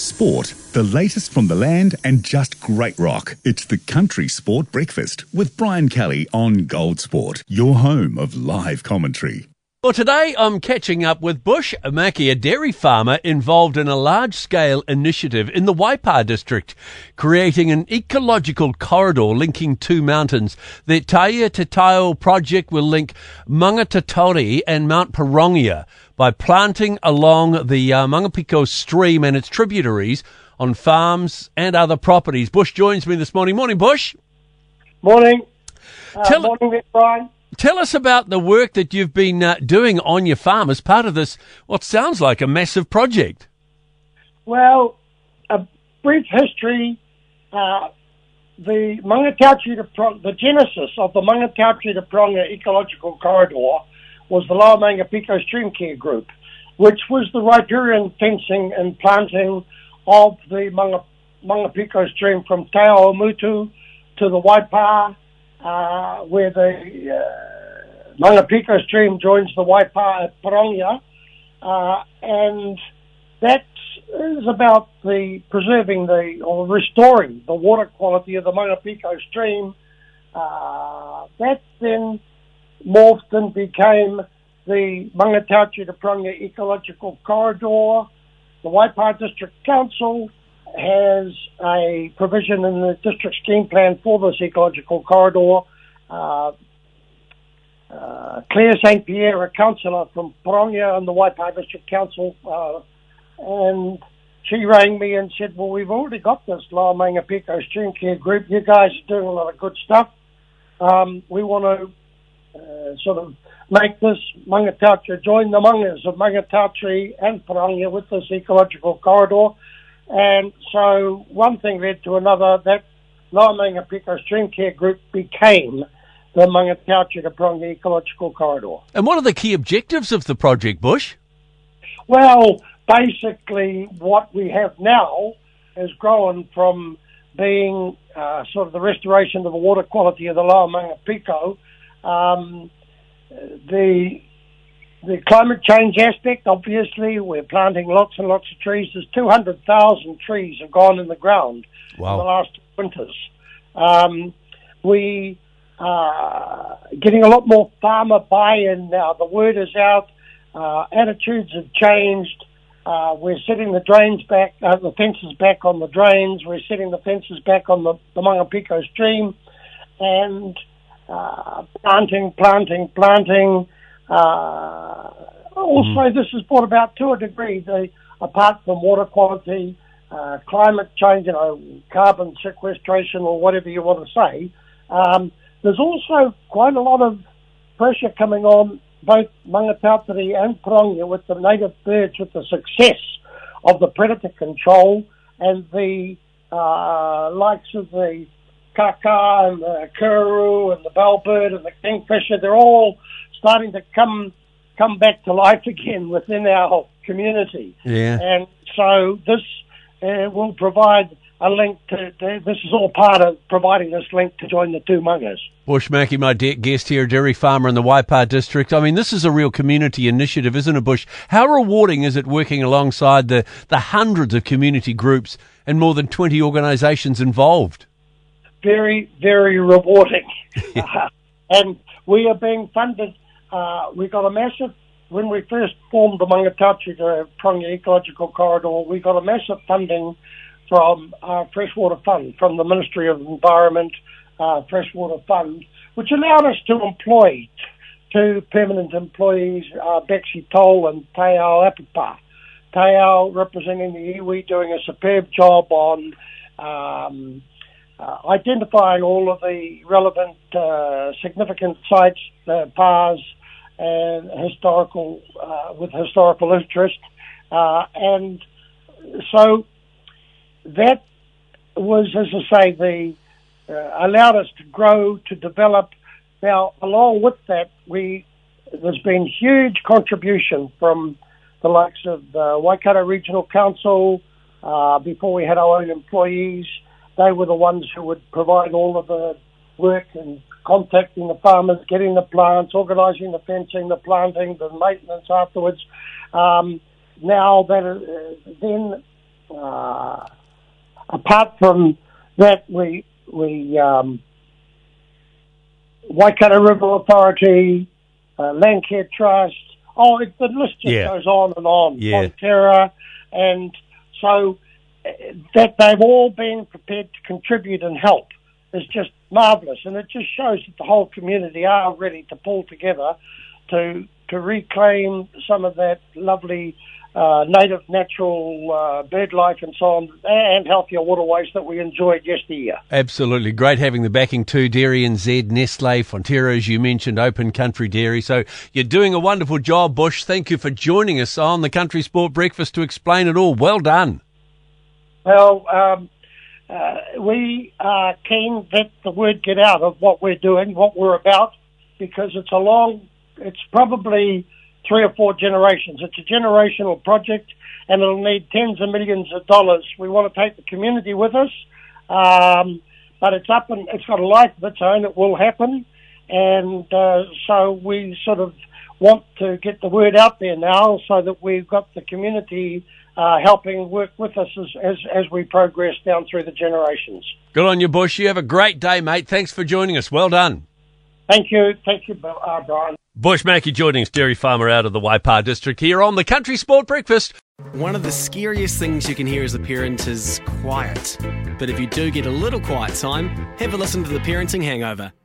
Sport, the latest from the land and just great rock. It's the Country Sport Breakfast with Brian Kelly on Gold Sport, your home of live commentary. Well, today I'm catching up with Bush Macky, a dairy farmer involved in a large scale initiative in the Waipa district, creating an ecological corridor linking two mountains. The Taiea Te Taiao project will link Maungatautari and Mount Pirongia by planting along the uh, Mangapiko stream and its tributaries on farms and other properties. Bush joins me this morning. Morning, Bush. Morning. Uh, Tell, morning, Brian. Tell us about the work that you've been uh, doing on your farm as part of this, what sounds like a massive project. Well, a brief history. Uh, the Mangatauchi to the genesis of the Mangatauchi to Pirongia Ecological Corridor was the Lower Mangapiko Stream Care Group, which was the riparian fencing and planting of the Manga, Mangapiko stream from Te Mutu to the Waipa, uh, where the uh, stream joins the Waipa at Pirongia. Uh, and that is about the preserving the or restoring the water quality of the Mangapiko stream. Uh, that then morphed and became the Mangatachi to Pirongia Ecological Corridor. The Waipa District Council has a provision in the district scheme plan for this ecological corridor. Uh, uh, Claire St. Pierre, a councillor from Pirongia and the Waipa District Council, uh, and she rang me and said, Well, we've already got this Lower Mangapiko Stream Care Group. You guys are doing a lot of good stuff. Um, we want to uh, sort of make this Mangatauchi, join the Mangas of Mangatauchi and Pirongia with this ecological corridor. And so one thing led to another. That Lower Mangapiko Stream Care Group became the Mangatauchi to Pirongia Ecological Corridor. And what are the key objectives of the project, Bush? Well, basically what we have now has grown from being uh, sort of the restoration of the water quality of the Lower Mangapiko um, the the climate change aspect, obviously, we're planting lots and lots of trees. There's 200,000 trees have gone in the ground wow. in the last winters. Um, we are getting a lot more farmer buy-in now. The word is out. Uh, attitudes have changed. Uh, we're setting the drains back, uh, the fences back on the drains. We're setting the fences back on the, the Mangapiko stream. And uh, planting, planting, planting. Uh, also, mm. this is brought about to a degree, the, apart from water quality, uh, climate change, you know, carbon sequestration, or whatever you want to say. Um, there's also quite a lot of pressure coming on both Maungatautari and Pirongia with the native birds with the success of the predator control and the uh, likes of the kaka and the kuru and the bellbird and the kingfisher, they're all starting to come come back to life again within our community. Yeah. And so this uh, will provide a link to, to, this is all part of providing this link to join the two mungas. Bush Macky, my de- guest here, dairy farmer in the Waipa district. I mean, this is a real community initiative, isn't it, Bush? How rewarding is it working alongside the, the hundreds of community groups and more than 20 organisations involved? very, very rewarding. uh, and we are being funded. Uh, we got a massive, when we first formed the Mangatachi, the Pirongia Ecological Corridor, we got a massive funding from our Freshwater Fund, from the Ministry of Environment uh, Freshwater Fund, which allowed us to employ two permanent employees, uh, Bexy Toll and Tayao Apapa. Tayao representing the iwi doing a superb job on um, uh, identifying all of the relevant uh, significant sites, uh, PARs, and historical uh, with historical interest, uh, and so that was, as I say, the uh, allowed us to grow to develop. Now, along with that, we there's been huge contribution from the likes of the Waikato Regional Council. before we had our own employees, they were the ones who would provide all of the work and contacting the farmers, getting the plants, organising the fencing, the planting, the maintenance afterwards. Um, now that uh, then uh, apart from that, we we um, Waikato River Authority, uh, Landcare Trust. Oh, it, the list just Yeah. goes on and on. Yeah. Fonterra, and so uh, that they've all been prepared to contribute and help is just marvellous, and it just shows that the whole community are ready to pull together to to reclaim some of that lovely uh, native natural uh, bird life and so on, and healthier waterways that we enjoyed yesteryear. Absolutely. Great having the backing too. DairyNZ, Nestle, Fonterra, as you mentioned, Open Country Dairy. So you're doing a wonderful job, Bush. Thank you for joining us on the Country Sport Breakfast to explain it all. Well done. Well, um, uh, we are keen that the word get out of what we're doing, what we're about, because it's a long, it's probably three or four generations. It's a generational project, and it'll need tens of millions of dollars. We want to take the community with us, um, but it's up and it's got a life of its own. It will happen, and uh, so we sort of want to get the word out there now, so that we've got the community uh, helping work with us as, as as we progress down through the generations. Good on you, Bush. You have a great day, mate. Thanks for joining us. Well done. Thank you, thank you, uh, Brian. Bush Macky joining us, dairy farmer out of the Waipa district here on the Country Sport Breakfast. One of the scariest things you can hear as a parent is quiet. But if you do get a little quiet time, have a listen to the Parenting Hangover.